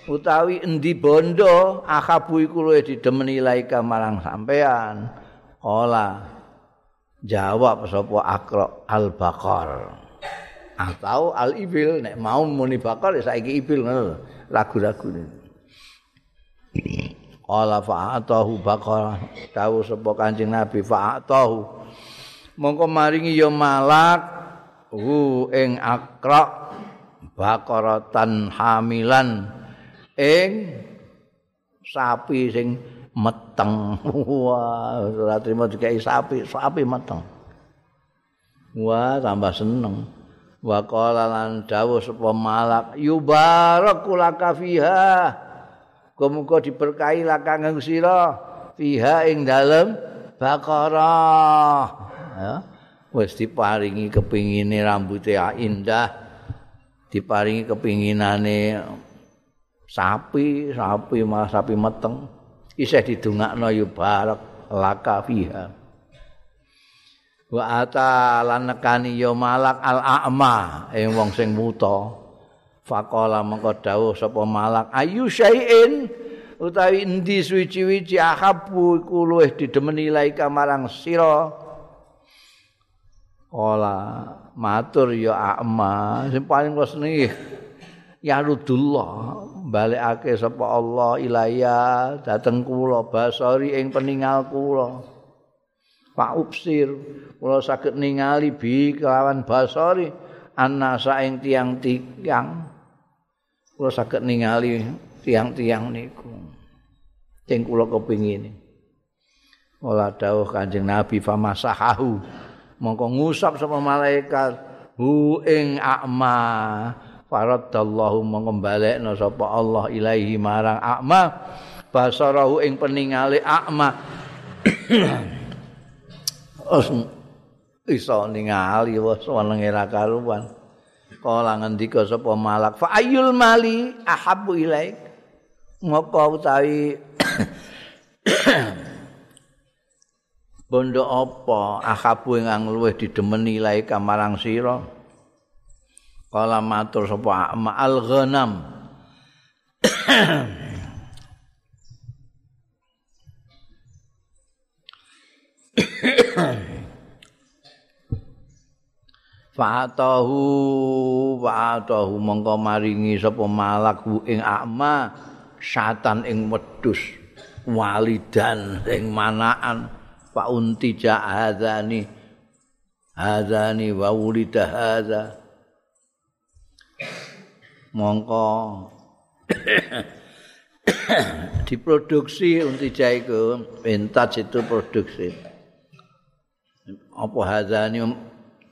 A: Utawi endi bondo ahabu iku luwih didemeni ilaika marang sampean. Kala jawab sapa akra al baqar atau al ibil nek mau muni bakar saiki ibil ngono ragu-ragu Qala fa'atahu baqara tahu sapa Kanjeng Nabi fa'atahu. Mongko maringi ya malak hu ing akra baqaratan hamilan ing sapi sing meteng wah ora trimo dikai sapi sapi meteng wah tambah seneng wa qala lan dawuh sapa malak yubarakulaka fiha Muga-muga diberkahi lakang sira fiha ing dalem Baqarah. Ya. Wis diparingi kepingine rambuté indah. Diparingi kepinginane sapi, sapi mah sapi meteng. Isih didungakno ya barak laka fiha. Wa ata lan nekani ya malak al-a'ma ing wong sing buta. Faqala mengko dawuh sapa malak ayu syai'in utawi endi suci-wici ahabu iku luwih didemeni laika marang sira Kala matur ya ama sing paling senengi ya rudullah balekake sapa Allah ilaya dateng kula basari ing peningal kula Pak Upsir kula saged ningali bi kelawan basari anasa ing tiang-tiang kula saged ningali tiang-tiang niku. sing kula kepingin. Ola dawuh Kanjeng Nabi famasahahu. Mongko ngusap sapa malaikat hu ing akma. Faradallahu mongko balekna sapa Allah ilaihi marang akma. Basarahu ing peningale akma. Iso ningali wis wenenge ra karuan. Kala ngendika sapa malak fa ayyul mali ahabbu ilaik. Moko utawi bondo apa akabu ingkang luwih didemeni lae kamarang sira kala matur sapa ma'al ghanam Fa'atahu wa'atahu mongko maringi sapa malak ing akma syatan ing wedhus walidan ing manaan. Fa unti ja'adzani hadzani wa ulida hadza mongko. Diproduksi unti jaiku pentas itu produksi. Apa hadzani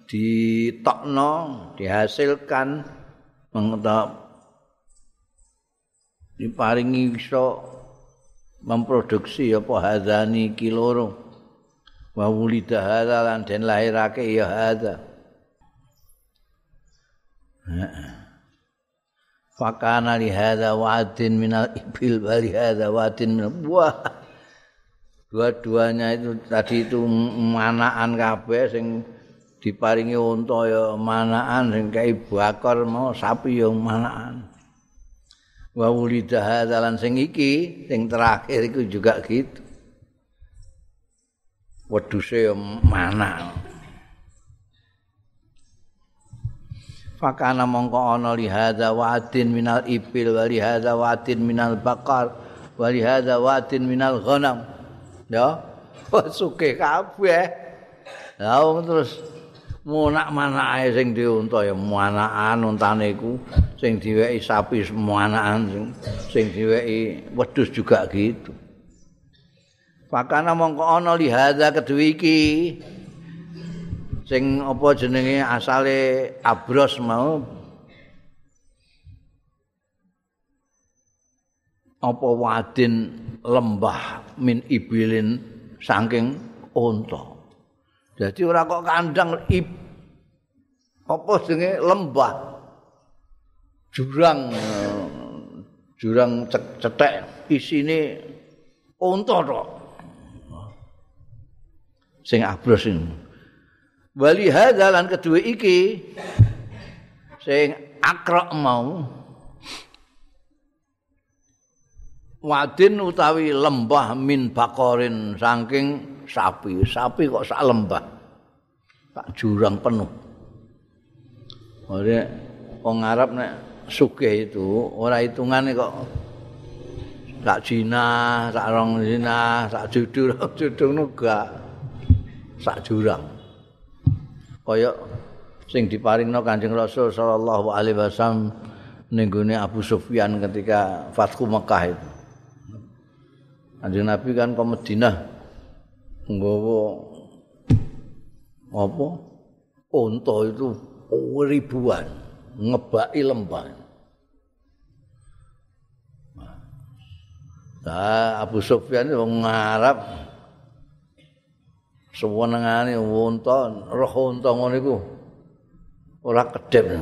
A: ditokno dihasilkan mengetap diparingi iso memproduksi apa hadzani kiloro wa wulida hadza lan den lahirake ya hadza fakana li hadza wa'din minal ibil wa li hadza wa'din min wah. Dua-duanya itu tadi itu manaan kabeh sing diparingi unta ya manaan sing kai bakar mau sapi ya manaan wa wulida hadza lan sing iki sing terakhir iku juga gitu. Weduse mana Fakana mongko ana li hadza wa'din minal ibil wa li hadza wa'din minal baqar wa li hadza wa'din minal ghanam. Ya, suke kabeh. Lah terus munak manake sing diunta ya manaan untane iku sing diweki sapi manaan sing sing diweki wedhus juga gitu. Fakana mongko ana li hadza kedue iki sing apa jenenge asale abros mau apa wadin lembah min ibilin saking unta. Jadi ora kok kandang ib apa jenenge lembah jurang jurang cetek isine unta tok. sing abros sing wali hadalan kedua iki sing akrok mau wadin utawi lembah min bakorin saking sapi sapi kok sak lembah sak jurang penuh Ora wong Arab nek sugih itu ora hitungane kok sak Cina, sak rong Cina, sak judul, judul nuga. sak jurang. Kaya sing diparingno Kanjeng Rasul sallallahu alaihi wasallam ning Abu Sufyan ketika Fathu Mekah itu. Kanjeng Nabi kan ke Madinah nggawa apa? Unta itu ribuan ngebaki lembah. Nah, Abu Sufyan itu ngarap sewenengane unta roh unta ngono iku ora kedep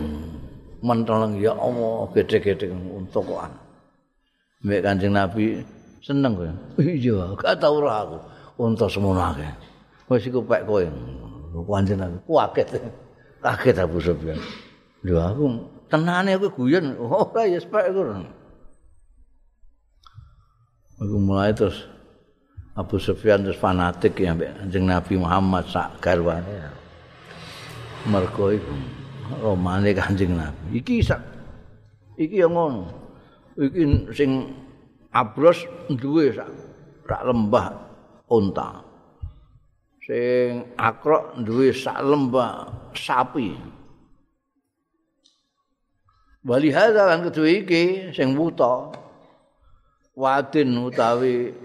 A: mentolong ya Allah gede-gede unta kok an. Mbak Kanjeng Nabi seneng kowe. Iya gak tau ora aku. Unta semono akeh. Wis iku pek kowe. Kanjeng Nabi kaget kaget Abu Sufyan. Lho aku tenane aku guyon. Ora ya sepek iku Aku mulai terus Abu Sufyan terus fanatik ya Kanjeng Nabi Muhammad sak garwane. Mergo iku romane Kanjeng Nabi. Iki sak iki yang ngono. Iki sing abros duwe sak sak lembah unta. Sing akrok duwe sak lembah sapi. Wali hadza lan iki sing wuta wadin utawi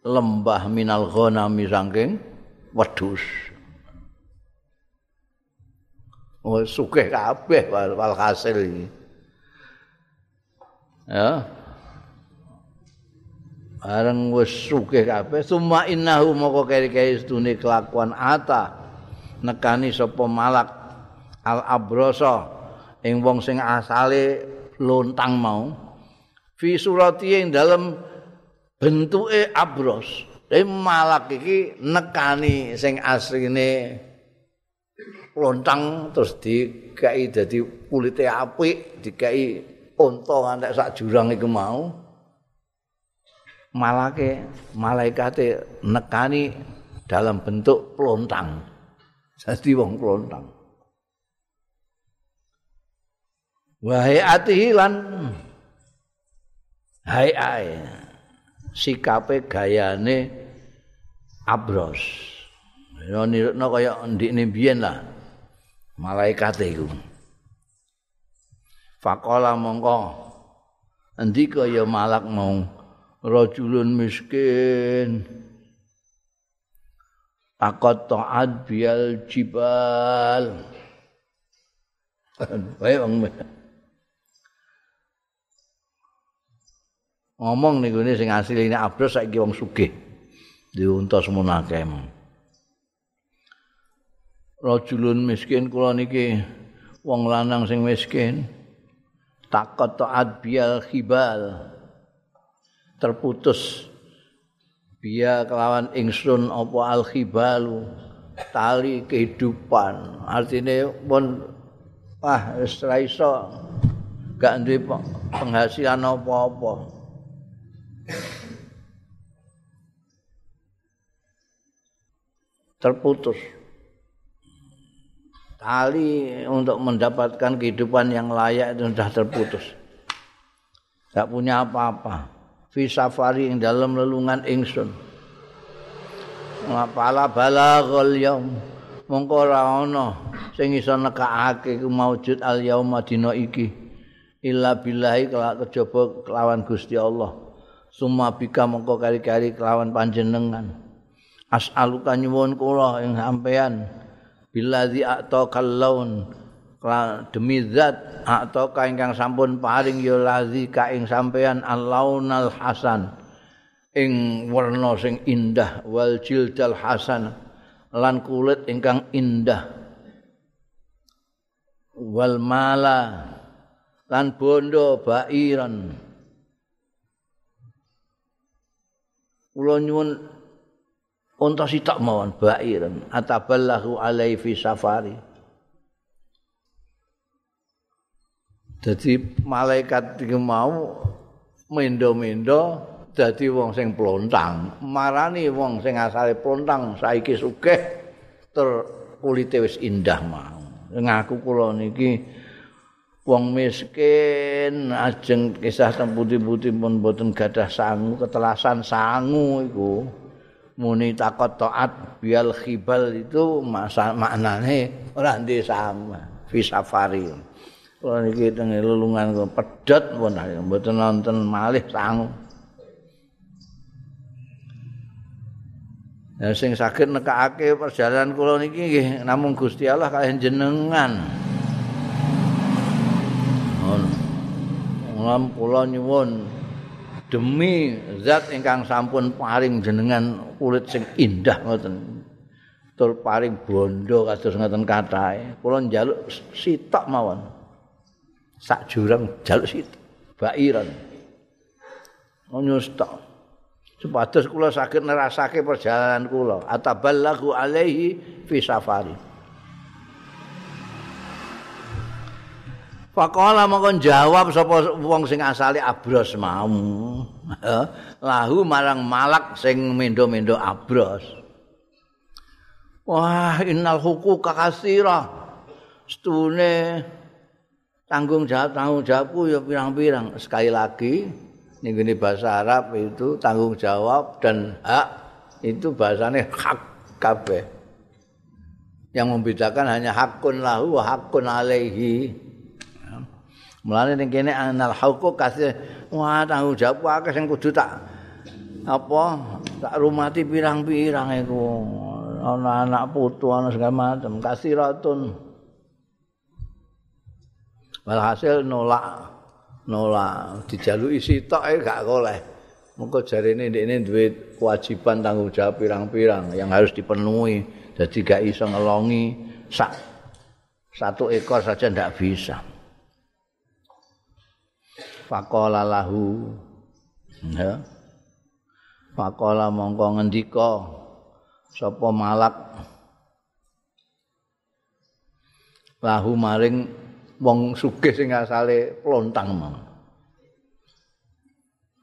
A: lembah minal ghanami saking wedhus. Wis sugih kabeh wal hasil iki. Ya. Bareng wis sugih kabeh. Summa innahu moko keri-keri sedune kelakuan ata nekani sapa malak al abrasa ing wong sing asale lontang mau. Fi surati ing dalem bentuke abros Tapi malak iki nekani sing asline lontang terus dikai dadi kulite apik, dikai unta ngantek sak jurang iku mau. Malake malaikate nekani dalam bentuk lontang. Jadi wong lontang. Wahai atihi lan hai ai sikape gayane abros. Ya nirukno kaya ndikne biyen lah. Malaikat iku. Faqala mongko endika ya malak mau rajulun miskin. Takot ta'ad bial jibal. Wae wong ngomong nih gue sing asli ini abros saiki wong sugih. Diunta semono akeh. Rajulun miskin kula niki wong lanang sing miskin. Takot taat bial khibal. Terputus biya kelawan ingsun apa al khibalu tali kehidupan. Artinya pun wah wis ra iso. Gak duwe penghasilan apa-apa terputus. Tali untuk mendapatkan kehidupan yang layak itu sudah terputus. Tidak punya apa-apa. Fi safari yang dalam lelungan ingsun. Ngapala balaghal yaum. Mongko ora ana sing iso ku maujud al yauma dina iki. Illa billahi kejaba kelawan Gusti Allah summa bika mongko kari-kari kelawan panjenengan. As'aluka nyuwun kula ing sampean billazi a'ta laun demi zat atau ingkang sampun paring ya lazi ka ing sampean al-launal hasan. Ing warna sing indah wal jildal hasan. Lan kulit ingkang indah. Wal mala. Lan bondo bairan kula nyuwun unta sitok mawon bairan ataballahu alai fi safari Jadi malaikat iki mau mendo-mendo dadi wong sing plontang, marani wong sing asale plontang saiki sugih ter kulite wis indah mau. Ngaku kula niki wong miskin ajeng kisah teng putih-putih pun boten gadah sangu ketelasan sangu iku. muni takot taat bial khibal itu masa maknane ora ndek sama fi safari kalau niki teng lelungan pedot pun mboten nonton malih sangu Ya sing saged nekake perjalanan kula niki nggih namung Gusti Allah kaliyan jenengan. Ngono. Kula nyuwun demi zat ingkang sampun paring jenengan kulit sing indah ngoten. Tur paring bondo kados ngoten katahe. Kula njaluk sitok mawon. Sak jurang njaluk sitok. Bairan. Nyustok. Supados kula saged nerasake perjalanan kula. Ataballahu alaihi fi safari. Faqala mongkon jawab sapa wong sing asale abros mau. Lahu marang malak sing mendo-mendo abros. Wah, innal huquqa kasira. Stune tanggung jawab tanggung jawabku ya pirang-pirang. Sekali lagi ning bahasa Arab itu tanggung jawab dan hak itu bahasanya hak kabeh. Yang membedakan hanya hakun lahu hakun alaihi. Mulane ning kene anal huquq kasih wah tanggung jawab akeh sing kudu tak apa tak rumati pirang-pirang iku. Ana anak putu ana segala macam kasih walhasil nolak nolak. Dijaluki sitok e gak oleh mengko jarene ndekne duwe kewajiban tanggung jawab pirang-pirang yang harus dipenuhi. Jadi gak iso ngelongi sak satu ekor saja ndak bisa faqala lahu ya faqala mongko ngendika sapa malak lahu maring wong sugih sing asale plontang mau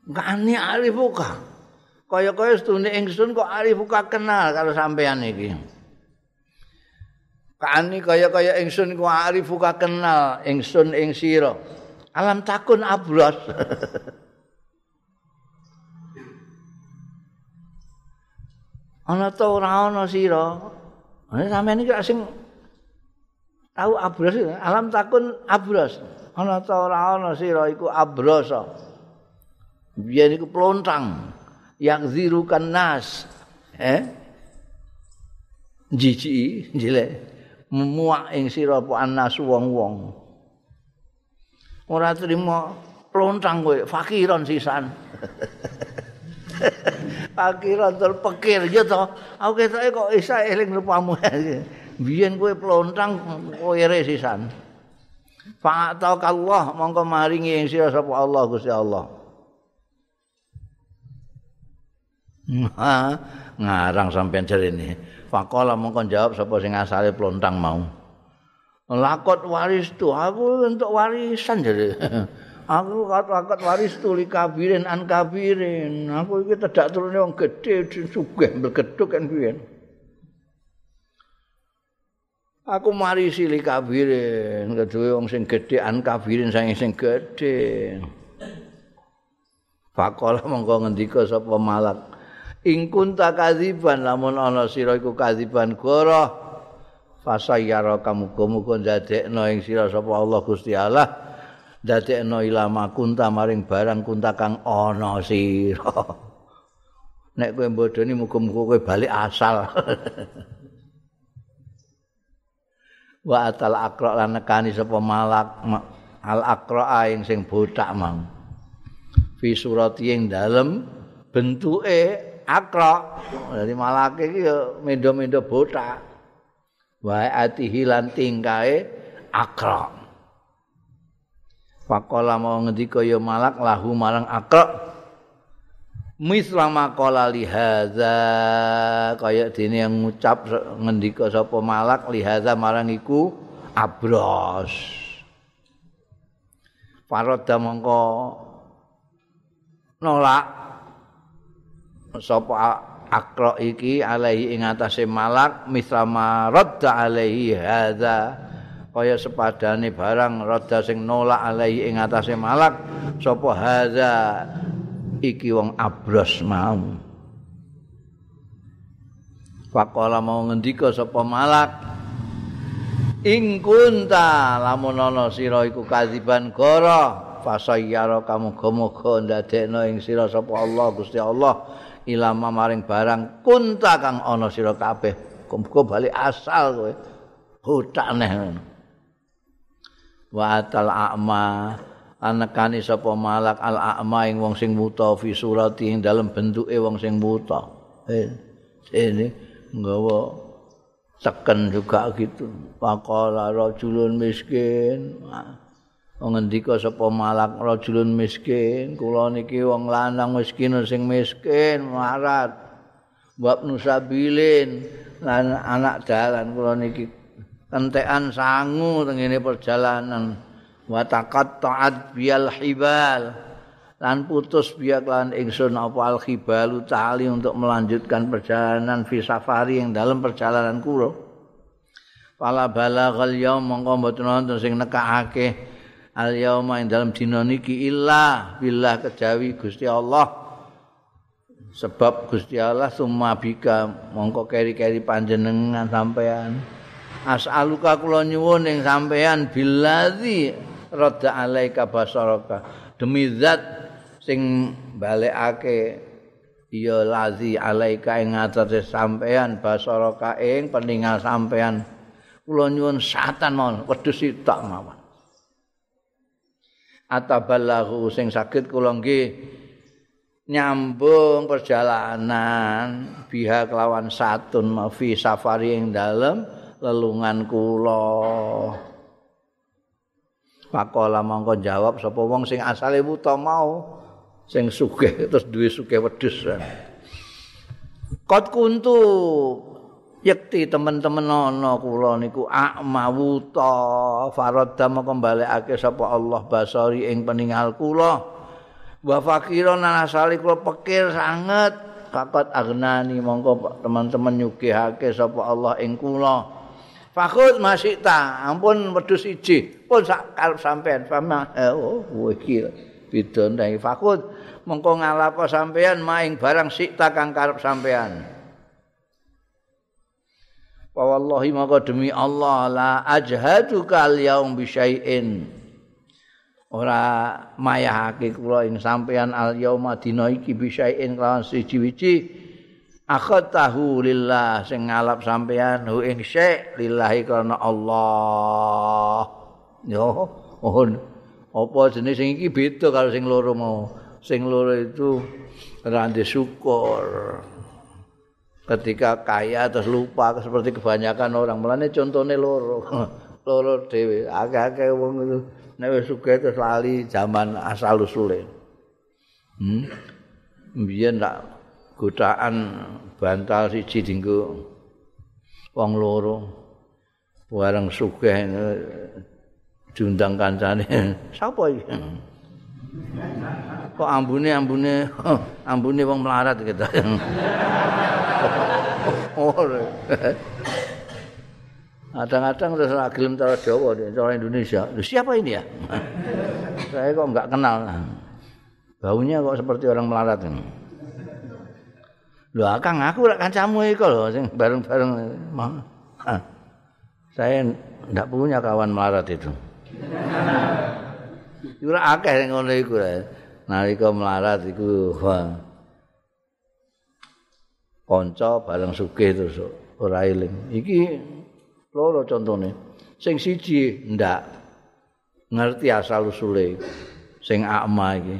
A: Kani arifuka. Kaya-kaya setune ingsun kok arifuka kenal karo sampean iki. Kani kaya-kaya ingsun kok arifuka kenal ingsun ing sira. Alam takun abros ana ta ora ana sira. Ana sampeyan iki sing tau abros alam takun abros ana ta ora ana sira iku abros biyen iku plontang yang zirukan nas. Eh? Jiji jile muak ing sira apa anas wong-wong ora trimo plontang kowe fakiran sisan fakiran tur pikir ya to aku ketoke kok isa eling rupamu biyen kowe plontang kowe re sisan Fa'ata Allah mongko maringi ing sira sapa Allah Gusti Allah. ngarang sampean jarene. Faqala mongko jawab sapa sing asale plontang mau. Lakot waris tu. Aku untuk warisan jadi. Aku lakot waris tu li kabirin an kabirin. Aku iki tidak turunnya orang gede sugih bergeduk kan biyen. Aku marisi li kabirin. Kedua orang sing gede an kabirin saya sing gede. Fakola mongko ngendika sapa malak. Ing kunta kadziban lamun ana sira iku kadziban goroh fasayyara kamu muga ndadekno ing sira sapa Allah Gusti Allah. Ndadekno ilama kunta maring barang kunta kang ana sira. Nek kowe bodoni muga-muga kowe bali asal. Wa atal aqra lan nekani sapa malak al aqra ing sing botak mang fi surati ing dalem bentuke aqra dadi malake iki mendo-mendo botak wa atihi lan tingkae akra Pakola mau ngendika ya malak lahu marang akra misla maqala li hadza kaya dene yang ngucap ngendika sapa malak li hadza marang iku abros. Faroda mongko nolak sapa akra iki alaihi ing atase malak mislama radda alaihi hadza. Kaya sepadane barang radda sing nolak alaihi ing atase malak sapa hadza? Iki wong abros mau. Pakola mau ngendika sapa malak? Ing kunta lamun ana sira iku kadziban goro fasayyara kamu gomo-gomo ndadekno ing sira sapa Allah Gusti Allah ilama maring barang kunta kang ana sira kabeh kumpul bali asal kowe. Hutak neh wa atal a'ma anekani sapa malak al a'ma ing wong sing buta fi surati ing dalem bentuke wong sing buta eh ini nggawa teken juga gitu. Faqala rajulun miskin ngendika sapa malak rajulun miskin kula niki wong lanang miskin sing miskin marat bab nusabilin lan anak dalan kula niki. Entekan sangu tengene perjalanan. Wa taqatta'at bil hibal lan putus biak lan ingsun apa al hibal tali untuk melanjutkan perjalanan fi safari yang dalam perjalanan kula. Pala balagal yaum mongko mboten wonten sing nekakake al yauma ing dalam dina niki illa billah kejawi Gusti Allah. Sebab Gusti Allah summa bika mongko keri-keri panjenengan sampean as'aluka kula nyuwun ing sampean billazi radda alaika basaraka. Demi zat sing balekake ya lazi alaika ing ngatasé sampean basaraka ing peninggal sampean kula nyuwun satan mawon wedhus sitok mawon ataballahu sing saged kula nggih nyambung perjalanan biha kelawan satun mafi safari ing dalem lelungan kula Pakola mongko jawab sapa wong sing asale buta mau sing sugih terus duwe sugih wedhus. Kot kuntu yekti teman-teman ana kula niku akma wuta faradha mongko balekake sapa Allah basari ing peninggal kula. wa fakiron asali kula pikir sanget. Kakot agnani mongko teman-teman nyugihake sapa Allah ing kula. Fakut masih ta ampun wedhus siji pun sak karep sampean fama oh iki beda ndang fakut mongko ngalapo sampean maing barang sikta kang karep sampean Wa wallahi maka demi Allah la ajhadu kal yaum bi syai'in. Ora mayahake kula ing sampeyan al yauma dina iki bisain kelawan siji-wiji. Akhatahu lillah sing ngalap sampeyan hu ing syek lillahi karena Allah. Yo mohon. Apa jenis sing iki beda karo sing loro mau? Sing loro itu rande syukur ketika kaya terus lupa seperti kebanyakan orang melane contohnya loro loro dhewe akeh-akeh wong itu nek wis sugih terus lali zaman asal usule. Hmm. Mbiyen tak godaan bantal siji dinggo wong loro. Bareng sugih diundang kancane. Sapa iki? Kok ambune ambune ambune wong melarat gitu. Oh. Kadang-kadang terus gelem cara Jawa, cara Indonesia. Loh, siapa ini ya? Saya kok enggak kenal. Baunya kok seperti orang melarat ini. Loh, Kang, aku rak kancamu iku lho sing bareng-bareng. Saya enggak punya kawan melarat itu. Ora akeh sing ngono iku. Nalika melarat iku kanca bareng sugih terus ora eling. Iki loro contone sing siji ndak ngerti asal usule sing akma iki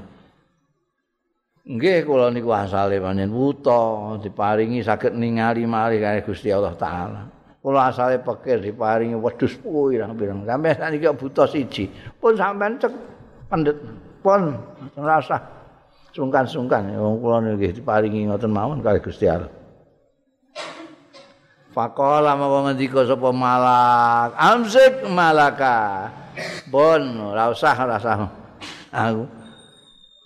A: nggih kula niku asale panen wuta diparingi saged ningali malih kare Gusti Allah taala kula asale pikir diparingi wedhus pirang-pirang sampe saniki buta siji pun sampean cek pendet pun ngrasa sungkan-sungkan wong kula nggih diparingi ngoten mawon kare Gusti Allah Faqala mawon ngendika sapa malak, amsik malaka. Bon, ora usah ora usah. Aku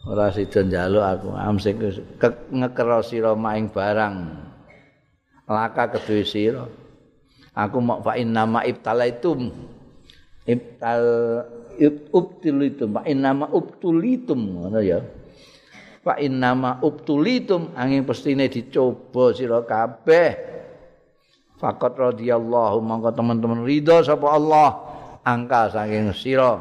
A: ora sida njaluk aku amsik ngekero sira maing barang. Laka kedue sira. Aku mau fa inna ma ibtalaitum. Ibtal ubtulitum, fa inna ma ubtulitum ngono ya. Fa inna ma ubtulitum angin pestine dicoba sira kabeh. Fakat radhiyallahu mongko teman-teman ridho sapa Allah angka saking sira.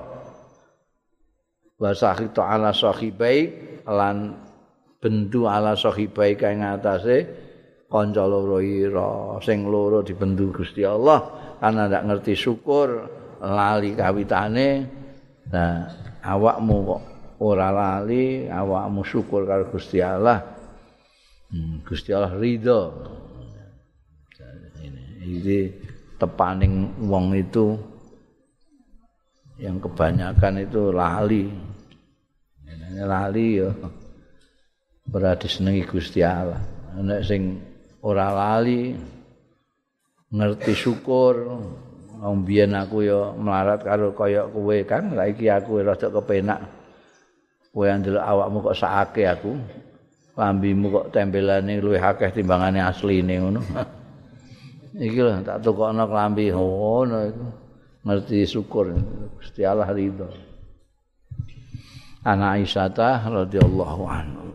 A: Wa sahitu ala sahibai lan bendu ala sahibai kae ngatasé kanca loro ira sing loro dibendu Gusti Allah karena ndak ngerti syukur lali kawitane nah awakmu kok ora lali awakmu syukur karo Gusti Allah hmm, Gusti Allah ridho Jadi tepaning wong itu yang kebanyakan itu lali. Ini lali ya. Berarti senengi Gusti Allah. Nek sing ora lali ngerti syukur. Biyen aku ya melarat karo kaya kowe kan saiki aku rada kepenak. Kowe ndelok awakmu kok sakake aku? Lambimu kok tempelane luwih akeh timbangane asline ngono. Iki lho tak tukokno klambi. Ngono iku. Ngerti syukur. Gusti Allah ridho. Ana Aisyah radhiyallahu anhu